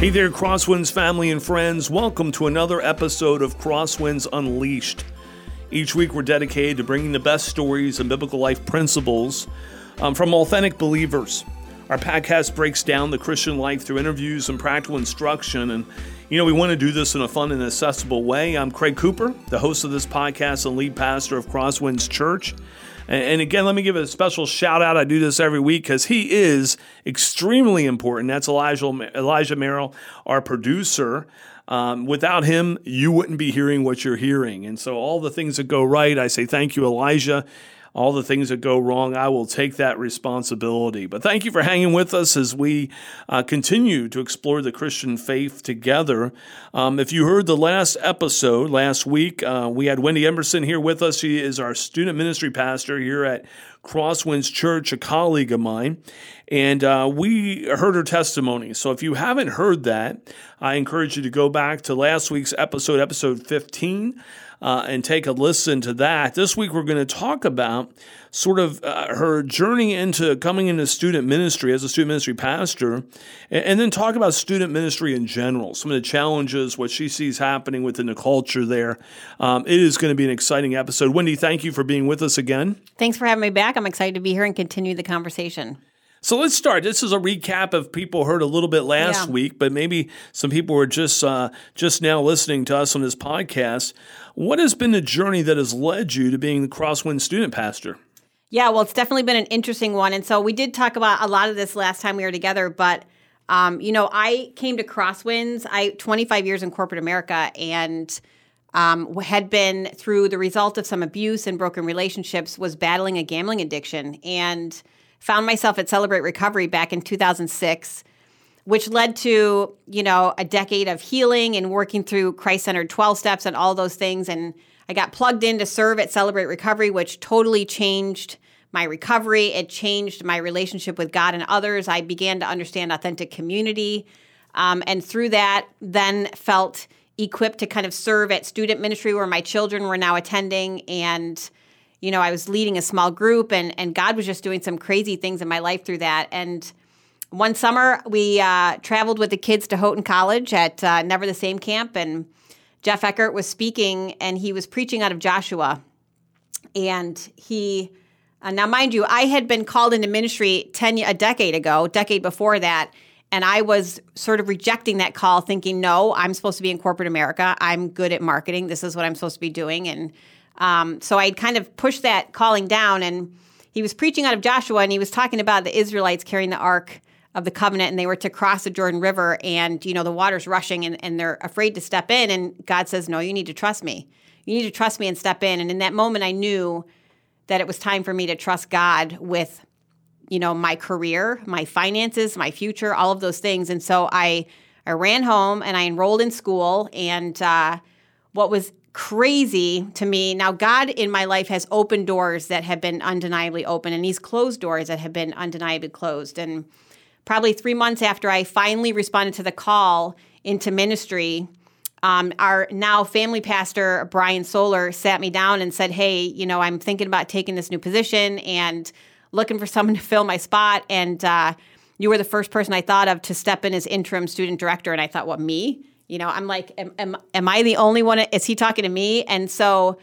Hey there, Crosswinds family and friends. Welcome to another episode of Crosswinds Unleashed. Each week, we're dedicated to bringing the best stories and biblical life principles um, from authentic believers. Our podcast breaks down the Christian life through interviews and practical instruction. And, you know, we want to do this in a fun and accessible way. I'm Craig Cooper, the host of this podcast and lead pastor of Crosswinds Church. And again, let me give a special shout out. I do this every week because he is extremely important. That's Elijah Elijah Merrill, our producer. Um, without him, you wouldn't be hearing what you're hearing. And so, all the things that go right, I say thank you, Elijah all the things that go wrong, I will take that responsibility. But thank you for hanging with us as we uh, continue to explore the Christian faith together. Um, if you heard the last episode last week, uh, we had Wendy Emerson here with us. She is our student ministry pastor here at Crosswinds Church, a colleague of mine. And uh, we heard her testimony. So if you haven't heard that, I encourage you to go back to last week's episode, episode 15 uh, and take a listen to that. This week, we're going to talk about sort of uh, her journey into coming into student ministry as a student ministry pastor, and, and, then talk about student ministry in general, some of the challenges, what she sees happening within the culture there. Um, it is going to be an exciting episode. Wendy, thank you for being with us again. Thanks for having me back. I'm excited to be here and continue the conversation. So let's start. This is a recap of people heard a little bit last yeah. week, but maybe some people were just uh, just now listening to us on this podcast. What has been the journey that has led you to being the Crosswind student pastor? Yeah, well, it's definitely been an interesting one, and so we did talk about a lot of this last time we were together. But um, you know, I came to Crosswinds. I 25 years in corporate America, and um, had been through the result of some abuse and broken relationships. Was battling a gambling addiction and found myself at Celebrate Recovery back in 2006, which led to, you know, a decade of healing and working through Christ centered 12 steps and all those things. And I got plugged in to serve at Celebrate Recovery, which totally changed my recovery. It changed my relationship with God and others. I began to understand authentic community. Um, and through that, then felt equipped to kind of serve at student ministry where my children were now attending and you know, I was leading a small group and and God was just doing some crazy things in my life through that. And one summer we uh, traveled with the kids to Houghton College at uh, Never the Same Camp, and Jeff Eckert was speaking, and he was preaching out of Joshua, and he. Uh, now, mind you, I had been called into ministry ten a decade ago, decade before that, and I was sort of rejecting that call, thinking, "No, I'm supposed to be in corporate America. I'm good at marketing. This is what I'm supposed to be doing." And um, so I kind of pushed that calling down, and he was preaching out of Joshua, and he was talking about the Israelites carrying the ark of the covenant, and they were to cross the Jordan River, and you know the water's rushing, and, and they're afraid to step in, and God says, "No, you need to trust me. You need to trust me and step in." And in that moment, I knew that it was time for me to trust God with, you know, my career, my finances, my future, all of those things, and so I I ran home and I enrolled in school, and uh, what was crazy to me. Now, God in my life has opened doors that have been undeniably open, and He's closed doors that have been undeniably closed. And probably three months after I finally responded to the call into ministry, um, our now family pastor, Brian Solar, sat me down and said, Hey, you know, I'm thinking about taking this new position and looking for someone to fill my spot. And uh, you were the first person I thought of to step in as interim student director. And I thought, what, me? You know, I'm like, am, am, am I the only one? Is he talking to me? And so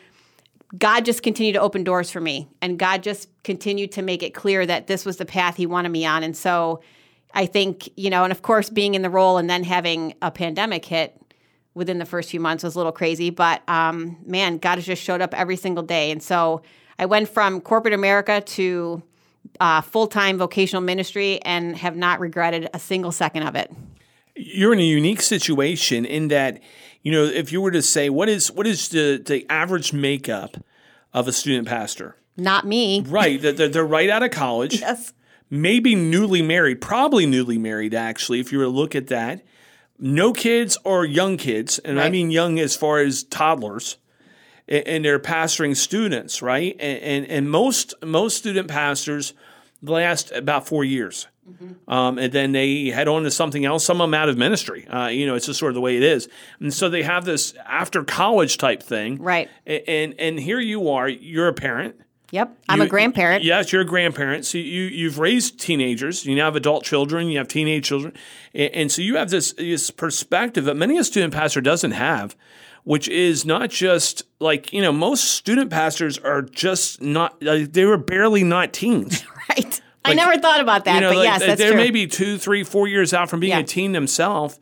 God just continued to open doors for me. And God just continued to make it clear that this was the path he wanted me on. And so I think, you know, and of course, being in the role and then having a pandemic hit within the first few months was a little crazy. But um, man, God has just showed up every single day. And so I went from corporate America to uh, full time vocational ministry and have not regretted a single second of it you're in a unique situation in that you know if you were to say what is what is the the average makeup of a student pastor? Not me. Right they're, they're right out of college. Yes. Maybe newly married probably newly married actually if you were to look at that. No kids or young kids and right. i mean young as far as toddlers and they're pastoring students right? And, and, and most most student pastors last about four years Mm-hmm. Um, and then they head on to something else. Some of them out of ministry. Uh, you know, it's just sort of the way it is. And so they have this after college type thing, right? And and here you are. You're a parent. Yep. I'm You- a grandparent. Yes, you're a grandparent. So you you've raised teenagers. You now have adult children. You have teenage children, and, and so you have this this perspective that many a student pastor doesn't have, which is not just like you know most student pastors are just not like, they were barely not teens. Right. I never thought about that, you know, but like, yes, that's they're true. maybe two, three, four years out from being Yeah. a teen themselves,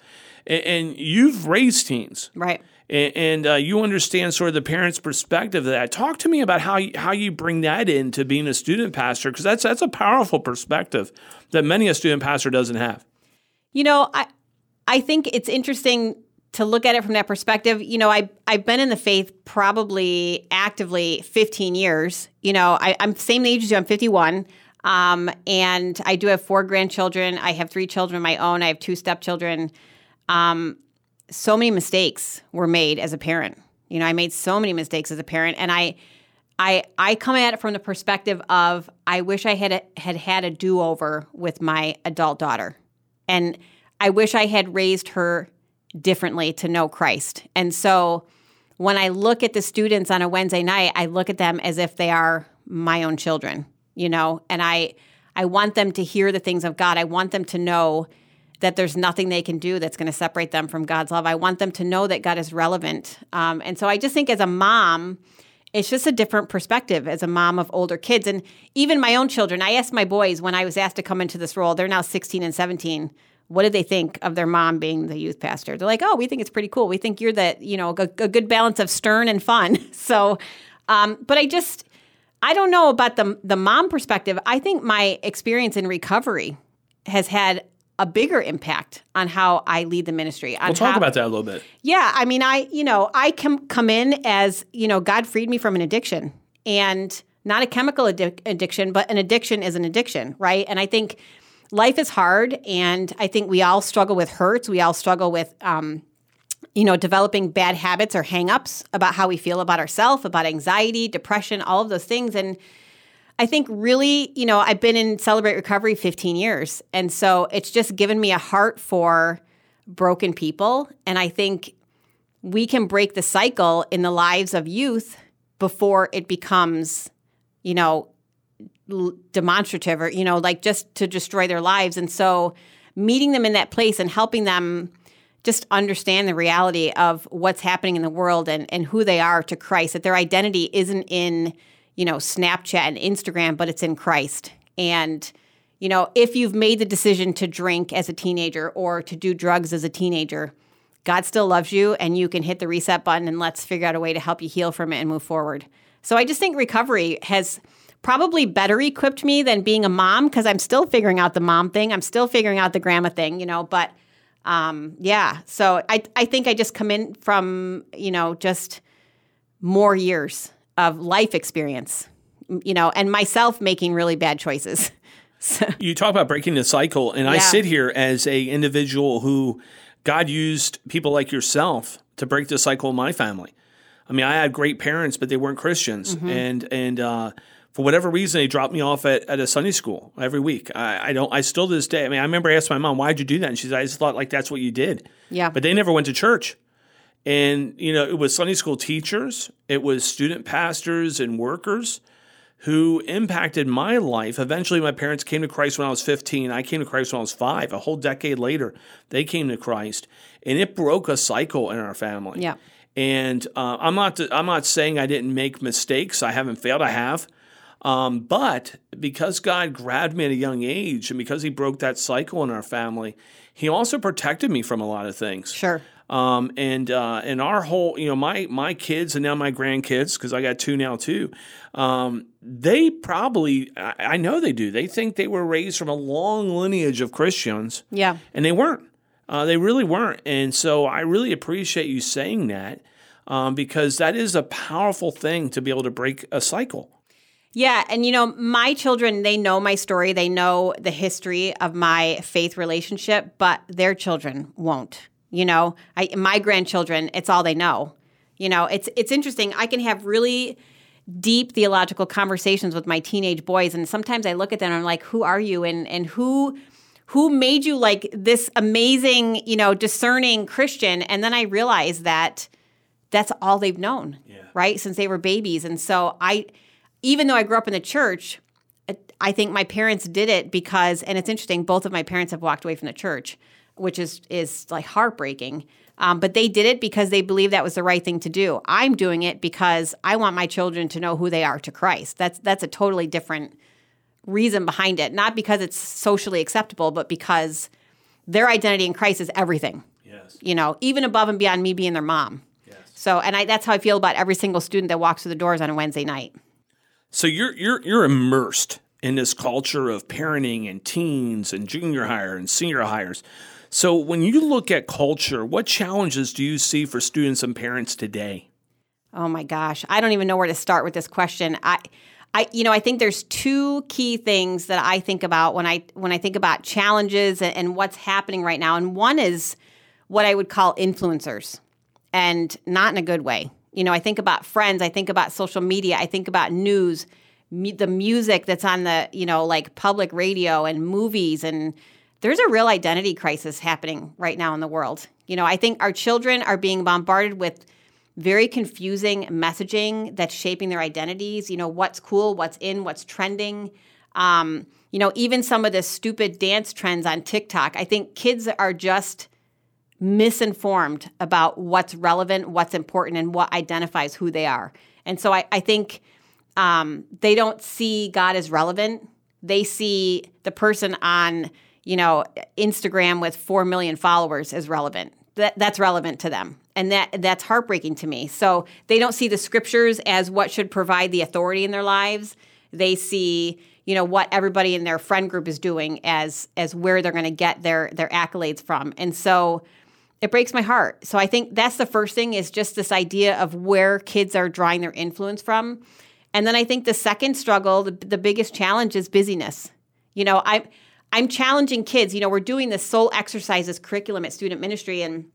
and, and you've raised teens right. and, and uh, you understand sort of the parents' perspective of that. Talk to me about how you, how you bring that into being a student pastor because that's that's a powerful perspective that many a student pastor doesn't have. You know, I I think it's interesting to look at it from that perspective. You know, I I've been in the faith probably actively 15 years. You know, I, I'm same age as you. I'm 51. Um, and I do have four grandchildren. I have three children of my own. I have two stepchildren. Um, so many mistakes were made as a parent. You know, I made so many mistakes as a parent, and I, I, I come at it from the perspective of I wish I had had had a do over with my adult daughter, and I wish I had raised her differently to know Christ. And so, when I look at the students on a Wednesday night, I look at them as if they are my own children. You know, and I, I want them to hear the things of God. I want them to know that there's nothing they can do that's going to separate them from God's love. I want them to know that God is relevant. Um, and so I just think as a mom, it's just a different perspective as a mom of older kids. And even my own children, I asked my boys when I was asked to come into this role, they're now 16 and 17. What did they think of their mom being the youth pastor? They're like, oh, we think it's pretty cool. We think you're the, you know, a, a good balance of stern and fun. So, um, but I just, I don't know about the the mom perspective. I think my experience in recovery has had a bigger impact on how I lead the ministry. We'll talk how- about that a little bit. yeah, I mean, I you know I can come in as you know God freed me from an addiction and not a chemical addic- addiction, but an addiction is an addiction, right? And I think life is hard, and I think we all struggle with hurts. We all struggle with. Um, you know, developing bad habits or hangups about how we feel about ourselves, about anxiety, depression, all of those things. And I think really, you know, I've been in Celebrate Recovery 15 years. And so it's just given me a heart for broken people. And I think we can break the cycle in the lives of youth before it becomes, you know, demonstrative or, you know, like just to destroy their lives. And so meeting them in that place and helping them just understand the reality of what's happening in the world and, and who they are to Christ, that their identity isn't in, you know, Snapchat and Instagram, but it's in Christ. And, you know, if you've made the decision to drink as a teenager or to do drugs as a teenager, God still loves you and you can hit the reset button and let's figure out a way to help you heal from it and move forward. So I just think recovery has probably better equipped me than being a mom because I'm still figuring out the mom thing. I'm still figuring out the grandma thing, you know, but um, yeah. So I, I think I just come in from, you know, just more years of life experience, you know, and myself making really bad choices. So, You talk about breaking the cycle, and I sit here as a individual who God used people like yourself to break the cycle in my family. I mean, I had great parents, but they weren't Christians, Mm-hmm. and and uh, for whatever reason, they dropped me off at, at a Sunday school every week. I, I don't. I still to this day. I mean, I remember I asked my mom, "Why'd you do that?" And she said, "I just thought like that's what you did." Yeah. But they never went to church. And, you know, it was Sunday school teachers, it was student pastors and workers who impacted my life. Eventually, my parents came to Christ when I was 15. I came to Christ when I was five. A whole decade later, they came to Christ. And it broke a cycle in our family. Yeah. And uh, I'm not I'm not saying I didn't make mistakes. I haven't failed. I have. Um, but because God grabbed me at a young age, and because He broke that cycle in our family, He also protected me from a lot of things. sure. Um, and uh, and our whole, you know, my my kids and now my grandkids, because I got two now too. Um, they probably, I, I know they do. They think they were raised from a long lineage of Christians, Yeah. and they weren't. Uh, they really weren't. And so I really appreciate you saying that um, because that is a powerful thing to be able to break a cycle. Yeah, and you know, my children, they know my story. They know the history of my faith relationship, but their children won't. You know, I my grandchildren, it's all they know. You know, it's it's interesting. I can have really deep theological conversations with my teenage boys and sometimes I look at them and I'm like, "Who are you and and who who made you like this amazing, you know, discerning Christian?" And then I realize that that's all they've known, right? Since they were babies. And so I even though I grew up in the church, I think my parents did it because, and it's interesting, both of my parents have walked away from the church, which is is like heartbreaking. Um, but they did it because they believed that was the right thing to do. I'm doing it because I want my children to know who they are to Christ. That's that's a totally different reason behind it. Not because it's socially acceptable, but because their identity in Christ is everything. Yes. You know, even above and beyond me being their mom. Yes. So, and I, that's how I feel about every single student that walks through the doors on a Wednesday night. So you're you're you're immersed in this culture of parenting and teens and junior hire and senior hires. So when you look at culture, what challenges do you see for students and parents today? Oh my gosh, I don't even know where to start with this question. I I you know, I think there's two key things that I think about when I when I think about challenges and, and what's happening right now. And one is what I would call influencers. And not in a good way. You know, I think about friends, I think about social media, I think about news, the music that's on the, you know, like public radio and movies and there's a real identity crisis happening right now in the world. You know, I think our children are being bombarded with very confusing messaging that's shaping their identities. You know, what's cool, what's in, what's trending. Um, you know, even some of the stupid dance trends on TikTok. I think kids are just misinformed about what's relevant, what's important, and what identifies who they are. And so I, I think um, they don't see God as relevant. They see the person on, you know, Instagram with four million followers as relevant. That, that's relevant to them, and that that's heartbreaking to me. So they don't see the scriptures as what should provide the authority in their lives. They see, you know, what everybody in their friend group is doing as as where they're going to get their their accolades from. And so it breaks my heart. So I think that's the first thing is just this idea of where kids are drawing their influence from. And then I think the second struggle, the, the biggest challenge is busyness. You know, I'm I'm challenging kids. You know, we're doing this soul exercises curriculum at student ministry and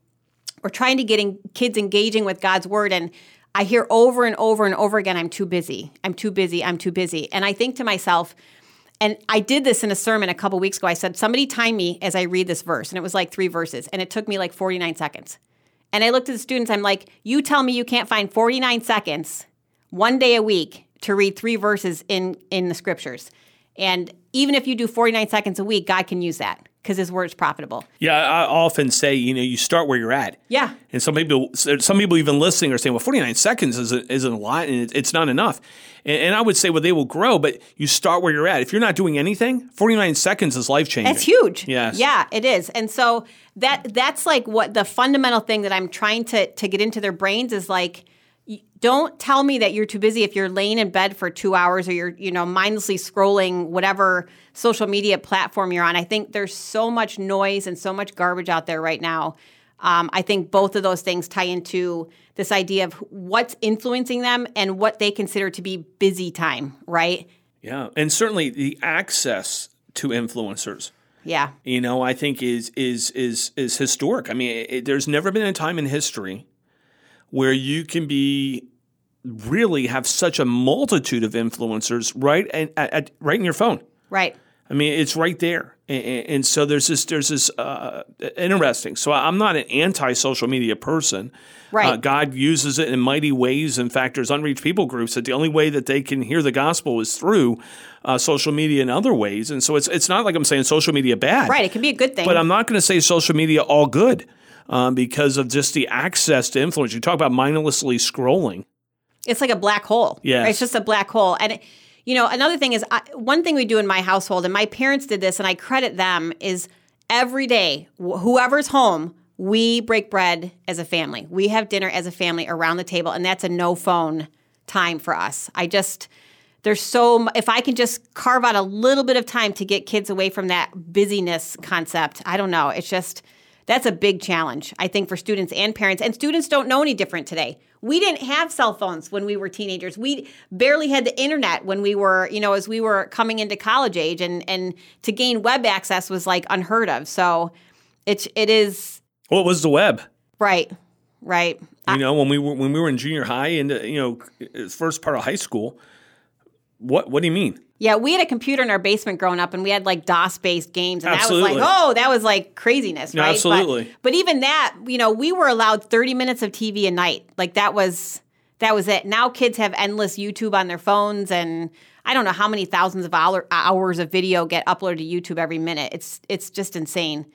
we're trying to get in, kids engaging with God's word and I hear over and over and over again I'm too busy. I'm too busy. I'm too busy. And I think to myself, and I did this in a sermon a couple weeks ago. I said, somebody time me as I read this verse. And it was like three verses. And it took me like 49 seconds. And I looked at the students. I'm like, you tell me you can't find 49 seconds one day a week to read three verses in, in the scriptures. And even if you do 49 seconds a week, God can use that because his word is profitable. Yeah, I often say, you know, you start where you're at. Yeah. And some people, some people even listening are saying, well, 49 seconds isn't, isn't a lot and it's not enough. And, and, I would say, well, they will grow, but you start where you're at. If you're not doing anything, 49 seconds is life changing. It's huge. Yes. Yeah, it is. And so that that's like what the fundamental thing that I'm trying to to get into their brains is like, don't tell me that you're too busy if you're laying in bed for two hours or you're you know mindlessly scrolling whatever social media platform you're on. I think there's so much noise and so much garbage out there right now. Um, i think both of those things tie into this idea of what's influencing them and what they consider to be busy time right? Yeah and certainly the access to influencers. Yeah. You know i think is is is is historic. I mean it, there's never been a time in history where you can be really have such a multitude of influencers right at, at right in your phone. Right. I mean, it's right there, and, and so there's this there's this uh, interesting. So I'm not an anti-social media person. Right. Uh, God uses it in mighty ways. In fact, there's unreached people groups that the only way that they can hear the gospel is through uh, social media in other ways. And so it's it's not like I'm saying social media bad. Right. It can be a good thing. But I'm not going to say social media all good um, because of just the access to influence. You talk about mindlessly scrolling. It's like a black hole. Yeah, it's just a black hole. And it, you know, another thing is I, one thing we do in my household, and my parents did this, and I credit them is every day, wh- whoever's home, we break bread as a family. We have dinner as a family around the table, and that's a no phone time for us. I just there's so if I can just carve out a little bit of time to get kids away from that busyness concept. I don't know. It's just that's a big challenge, I think, for students and parents. And students don't know any different today. We didn't have cell phones when we were teenagers. We barely had the internet when we were, you know, as we were coming into college age, and and to gain web access was like unheard of. So, it's it is. What was the web? Right, right. You know, when we were when we were in junior high and you know first part of high school. What What do you mean? Yeah, we had a computer in our basement growing up, and we had like DOS based games, and absolutely. that was like, oh, that was like craziness, right? absolutely. But, but even that, you know, we were allowed thirty minutes of TV a night. Like that was that was it. Now kids have endless YouTube on their phones and I don't know how many thousands of hours of video get uploaded to YouTube every minute. It's it's just insane.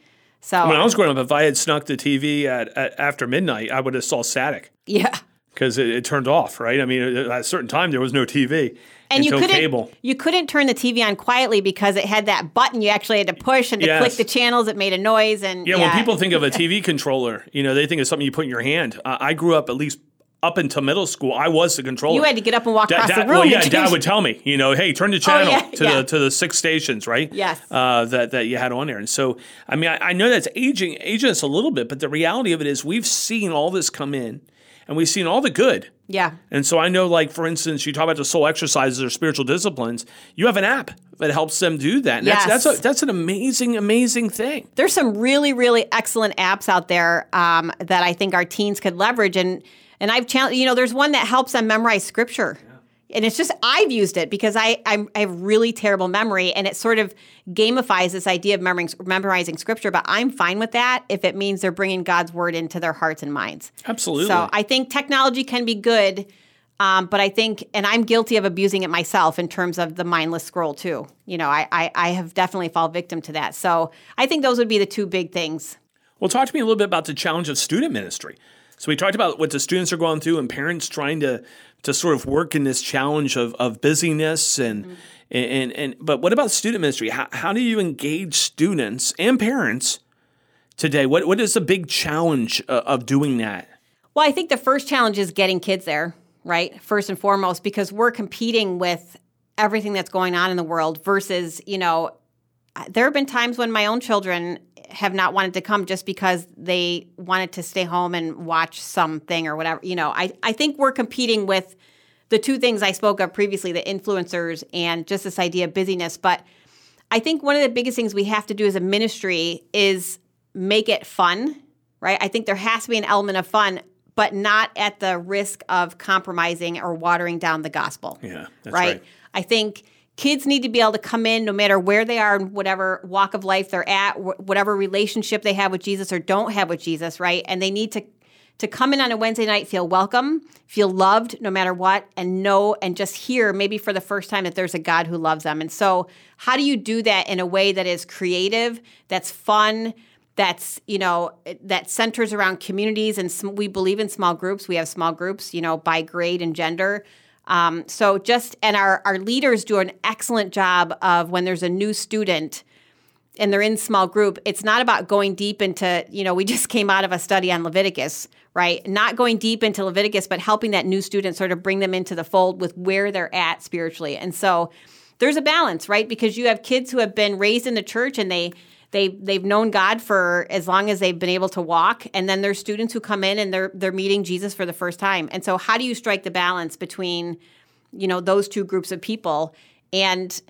So when I was growing up, if I had snuck the TV at, at after midnight, I would have saw static. Yeah, because it, it, turned off. Right. I mean, at a certain time there was no TV. And you couldn't cable. you couldn't turn the TV on quietly because it had that button you actually had to push and to yes. click the channels. It made a noise and yeah, yeah. When people think of a TV controller, you know, they think of something you put in your hand. Uh, I grew up at least up until middle school, I was the controller. You had to get up and walk da- across da- the room. Well, yeah, Dad would tell me, you know, hey, turn the channel oh, yeah, to yeah. the to the six stations, right? Yes. Uh, that that you had on there, and so I mean, I, I know that's aging aging us a little bit, but the reality of it is, we've seen all this come in, and we've seen all the good. Yeah. And so I know, like for instance, you talk about the soul exercises or spiritual disciplines. You have an app that helps them do that. And yes. That's that's, a, that's an amazing, amazing thing. There's some really, really excellent apps out there um, that I think our teens could leverage and and I've challenged, you know, there's one that helps them memorize scripture. And it's just, I've used it because I, I'm, i have really terrible memory and it sort of gamifies this idea of memorizing, memorizing scripture. But I'm fine with that if it means they're bringing God's word into their hearts and minds. Absolutely. So I think technology can be good. Um, but I think, and I'm guilty of abusing it myself in terms of the mindless scroll too. You know, I, I, I have definitely fall victim to that. So I think those would be the two big things. Well, talk to me a little bit about the challenge of student ministry. So we talked about what the students are going through and parents trying to to sort of work in this challenge of, of busyness and, mm-hmm. and and but what about student ministry? How, how do you engage students and parents today? What what is the big challenge uh, of doing that? Well, I think the first challenge is getting kids there, right? First and foremost, because we're competing with everything that's going on in the world versus, you know, there have been times when my own children have not wanted to come just because they wanted to stay home and watch something or whatever. You know, I, I think we're competing with the two things I spoke of previously the influencers and just this idea of busyness. But I think one of the biggest things we have to do as a ministry is make it fun, right? I think there has to be an element of fun, but not at the risk of compromising or watering down the gospel. Yeah, right? right. I think kids need to be able to come in no matter where they are in whatever walk of life they're at whatever relationship they have with jesus or don't have with jesus right? And they need to to come in on a wednesday night feel welcome feel loved no matter what and know and just hear maybe for the first time that there's a god who loves them. And so how do you do that in a way that is creative that's fun that's you know that centers around communities and sm- we believe in small groups. We have small groups you know by grade and gender um, so just and our our leaders do an excellent job of when there's a new student and they're in small group it's not about going deep into you know we just came out of a study on leviticus right? Not going deep into leviticus but helping that new student sort of bring them into the fold with where they're at spiritually. And so there's a balance right? Because you have kids who have been raised in the church and they they they've known God for as long as they've been able to walk, and then there's students who come in and they're they're meeting Jesus for the first time. And so, how do you strike the balance between, you know, those two groups of people? And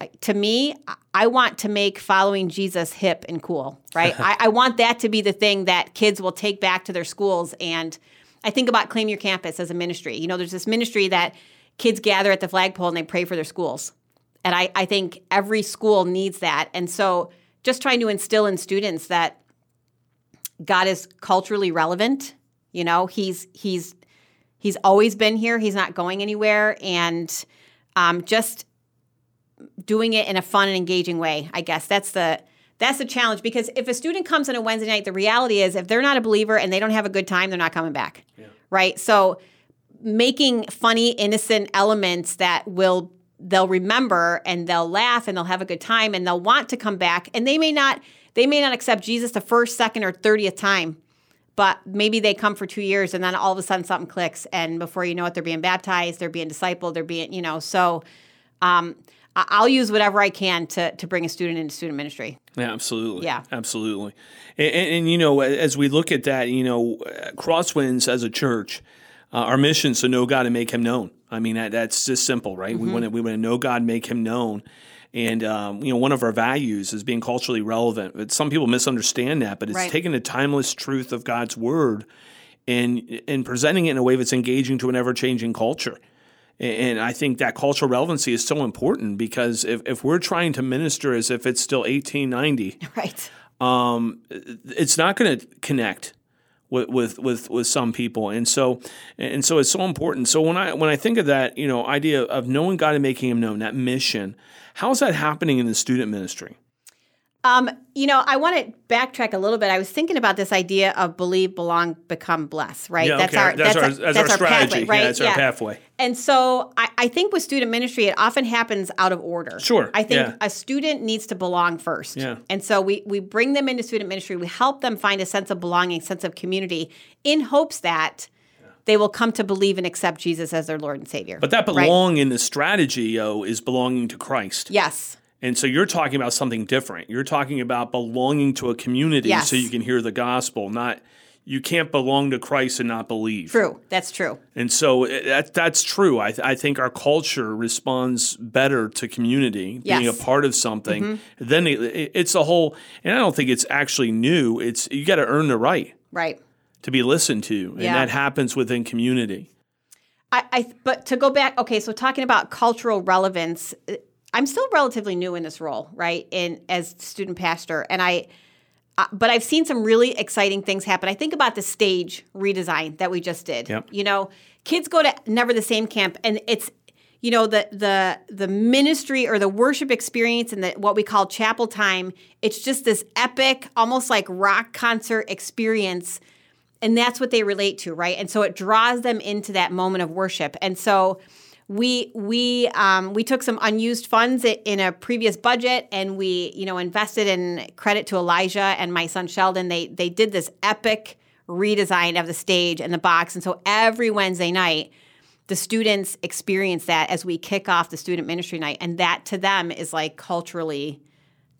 uh, to me, I want to make following Jesus hip and cool, right? I, I want that to be the thing that kids will take back to their schools. And I think about Claim Your Campus as a ministry. You know, there's this ministry that kids gather at the flagpole and they pray for their schools. And I, I think every school needs that. And so just trying to instill in students that God is culturally relevant. You know, he's he's he's always been here. He's not going anywhere, and um, just doing it in a fun and engaging way. I guess that's the that's the challenge because if a student comes on a Wednesday night, the reality is if they're not a believer and they don't have a good time, they're not coming back. Yeah. Right. So making funny, innocent elements that will they'll remember and they'll laugh and they'll have a good time and they'll want to come back and they may not they may not accept Jesus the first, second, or 30th time. But maybe they come for two years and then all of a sudden something clicks. And before you know it, they're being baptized, they're being discipled, they're being, you know, so um, I'll use whatever I can to, to bring a student into student ministry. Yeah, absolutely. Yeah. Absolutely. And, and, and, you know, as we look at that, you know, Crosswinds as a church, uh, our mission is to know God and make him known. I mean, that, that's just simple, right? Mm-hmm. We want to we want to know God, make Him known, and um, you know, one of our values is being culturally relevant. But some people misunderstand that, but it's right. taking the timeless truth of God's Word and and presenting it in a way that's engaging to an ever changing culture. And I think that cultural relevancy is so important because if, if we're trying to minister as if it's still 1890, right, um, it's not going to connect with, with with with some people, and so and so it's so important. So when I when I think of that, you know, idea of knowing God and making Him known, that mission, how is that happening in the student ministry? Um, you know, I want to backtrack a little bit. I was thinking about this idea of believe, belong, become, bless. Right? Yeah, that's okay. our that's, that's, our, that's, that's our, strategy. Pathway, right? Yeah, that's yeah. our pathway. And so I, I, think with student ministry, it often happens out of order. Sure. I think yeah. a student needs to belong first. Yeah. And so we we bring them into student ministry. We help them find a sense of belonging, sense of community, in hopes that they will come to believe and accept Jesus as their Lord and Savior. But that belong right? in the strategy, yo, is belonging to Christ. Yes. And so you're talking about something different. You're talking about belonging to a community yes. so you can hear the gospel, not you can't belong to Christ and not believe. True, that's true. And so eh, that that's true. I, I think our culture responds better to community, being a part of something. Mm-hmm. Then it, it's a whole, and I don't think it's actually new. It's you got to earn the right, right, to be listened to, and yeah. that happens within community. I, I, but to go back, okay, so talking about cultural relevance, I'm still relatively new in this role, right? In as student pastor, and I, uh, but I've seen some really exciting things happen. I think about the stage redesign that we just did. Yep. You know, kids go to Never the Same camp, and it's you know the the the ministry or the worship experience and the what we call chapel time. It's just this epic, almost like rock concert experience. And that's what they relate to, right? And so it draws them into that moment of worship. And so we we um, we took some unused funds in a previous budget and we you know invested in credit to Elijah and my son Sheldon. They they did this epic redesign of the stage and the box, and so every Wednesday night. The students experience that as we kick off the student ministry night, and that to them is like culturally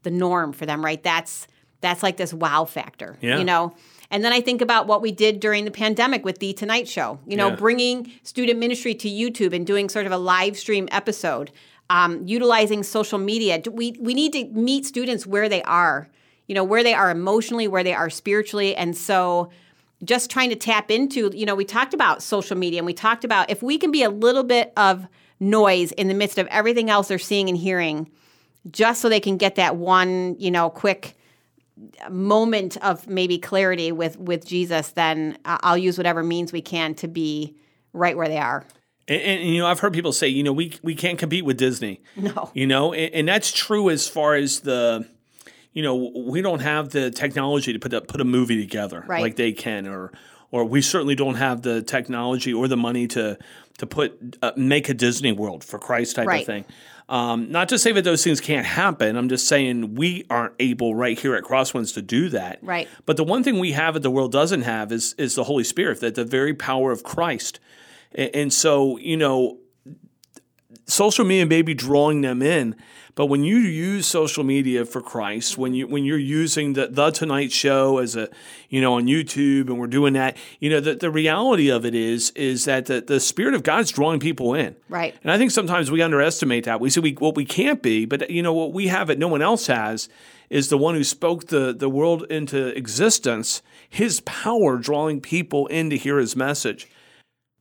the norm for them, right? That's that's like this wow factor, yeah. you know. And then I think about what we did during the pandemic with The Tonight Show, you know, yeah. bringing student ministry to YouTube and doing sort of a live stream episode, um, utilizing social media. We, we need to meet students where they are, you know, where they are emotionally, where they are spiritually. And so just trying to tap into, you know, we talked about social media and we talked about if we can be a little bit of noise in the midst of everything else they're seeing and hearing, just so they can get that one, you know, quick moment of maybe clarity with with Jesus, then I'll use whatever means we can to be right where they are. And, and, you know, I've heard people say, you know, we we can't compete with Disney. No, you know, and, and, that's true as far as the, you know, we don't have the technology to put a, put a movie together right. like they can, or or we certainly don't have the technology or the money to to put uh, make a Disney World for Christ type right. of thing. Um, not to say that those things can't happen. I'm just saying we aren't able right here at Crosswinds to do that. Right. But the one thing we have that the world doesn't have is is the Holy Spirit, that the very power of Christ. And, and so, you know, social media may be drawing them in, but when you use social media for Christ, when you when you're using the the Tonight Show as a you know on YouTube and we're doing that, you know the, the reality of it is is that the, the Spirit of God is drawing people in. Right. And I think sometimes we underestimate that. We say we what we can't be, but you know what we have that no one else has is the one who spoke the, the world into existence, his power drawing people in to hear his message.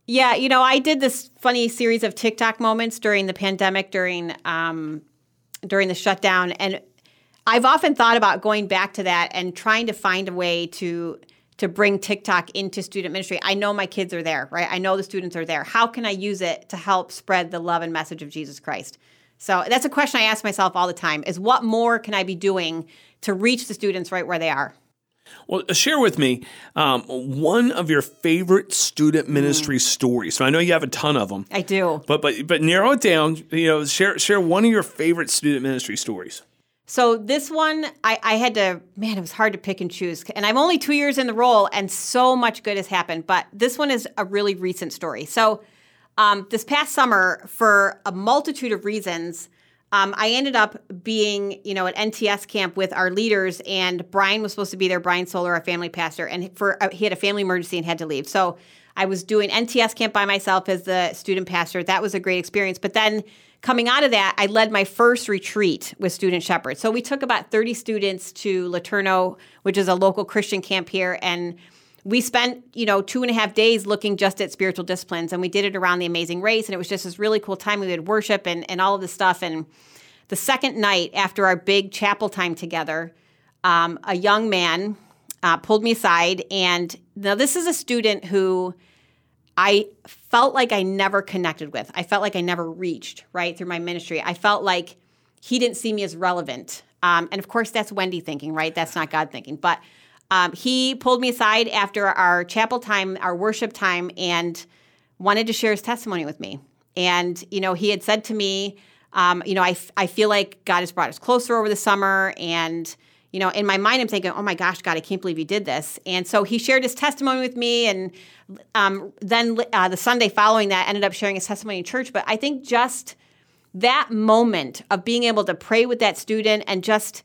Yeah, you know, I did this funny series of TikTok moments during the pandemic, during um, during the shutdown, and I've often thought about going back to that and trying to find a way to to bring TikTok into student ministry. I know my kids are there, right? I know the students are there. How can I use it to help spread the love and message of Jesus Christ? So that's a question I ask myself all the time: is what more can I be doing to reach the students right where they are? Well, uh, share with me um, one of your favorite student mm. ministry mm. stories. So I know you have a ton of them. I do, but but but narrow it down. You know, share share one of your favorite student ministry stories. So this one, I, I had to. Man, it was hard to pick and choose, and I'm only two years in the role, and so much good has happened. But this one is a really recent story. So um, this past summer, for a multitude of reasons um, I ended up being, you know, at NTS camp with our leaders, and Brian was supposed to be there. Brian Solar, our family pastor, and for uh, he had a family emergency and had to leave. So I was doing NTS camp by myself as the student pastor. That was a great experience. But then coming out of that, I led my first retreat with Student Shepherd. So we took about 30 students to Laterno, which is a local Christian camp here, and we spent you know two and a half days looking just at spiritual disciplines and we did it around the amazing race and it was just this really cool time we had worship and, and all of this stuff and the second night after our big chapel time together um, a young man uh, pulled me aside. And now, this is a student who I felt like I never connected with. I felt like I never reached, right, through my ministry. I felt like he didn't see me as relevant. Um, and of course, that's Wendy thinking, right? That's not God thinking. But um, he pulled me aside after our chapel time, our worship time, and wanted to share his testimony with me. And, you know, he had said to me, um, you know, I, I feel like God has brought us closer over the summer. And, you know, in my mind, I'm thinking, oh my gosh, God, I can't believe you did this. And so he shared his testimony with me. And um, then uh, the Sunday following that, ended up sharing his testimony in church. But I think just that moment of being able to pray with that student and just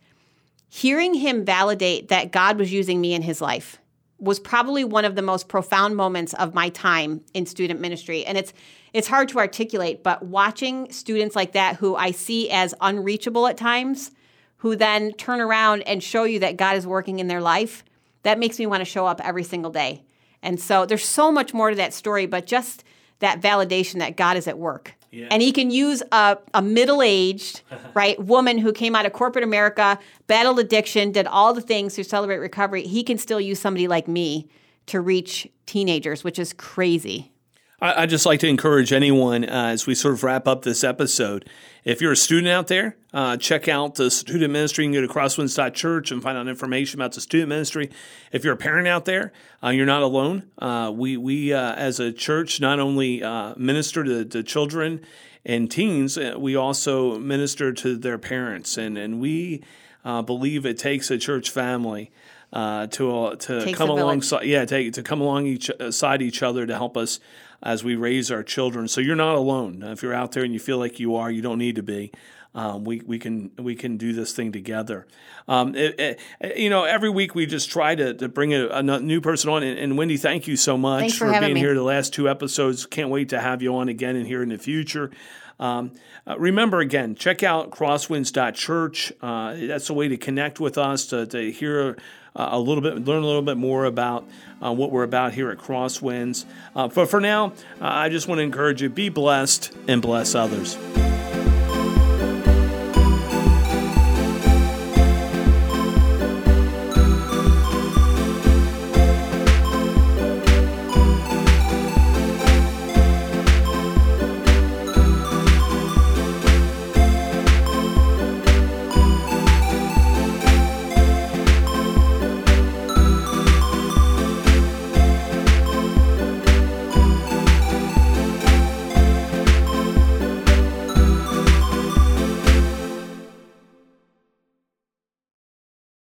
hearing him validate that God was using me in his life was probably one of the most profound moments of my time in student ministry. And it's it's hard to articulate, but watching students like that who I see as unreachable at times, who then turn around and show you that God is working in their life, that makes me want to show up every single day. And so there's so much more to that story, but just that validation that God is at work. Yeah. And he can use a, a middle aged, right, woman who came out of corporate America, battled addiction, did all the things to celebrate recovery. He can still use somebody like me to reach teenagers, which is crazy. I, I just like to encourage anyone uh, as we sort of wrap up this episode. If you're a student out there, uh, check out the student ministry. You can go to crosswinds.church and find out information about the student ministry. If you're a parent out there, uh, you're not alone. Uh, we, we uh, as a church, not only uh, minister to, to children and teens, we also minister to their parents. And, and we believe it takes a church family. Uh, to uh, to come alongside, yeah, take, to come along each side each other to help us as we raise our children. So you're not alone. If you're out there and you feel like you are, you don't need to be. Um, we, we can we can do this thing together. Um, it, it, you know, every week we just try to, to bring a, a new person on. And, and, Wendy, thank you so much for, for being me. here the last two episodes. Can't wait to have you on again and here in the future. Um, uh, remember again, check out crosswinds.church. Uh, that's a way to connect with us, to, to hear uh, a little bit, learn a little bit more about uh, what we're about here at Crosswinds. Uh, but for now, uh, I just want to encourage you be blessed and bless others.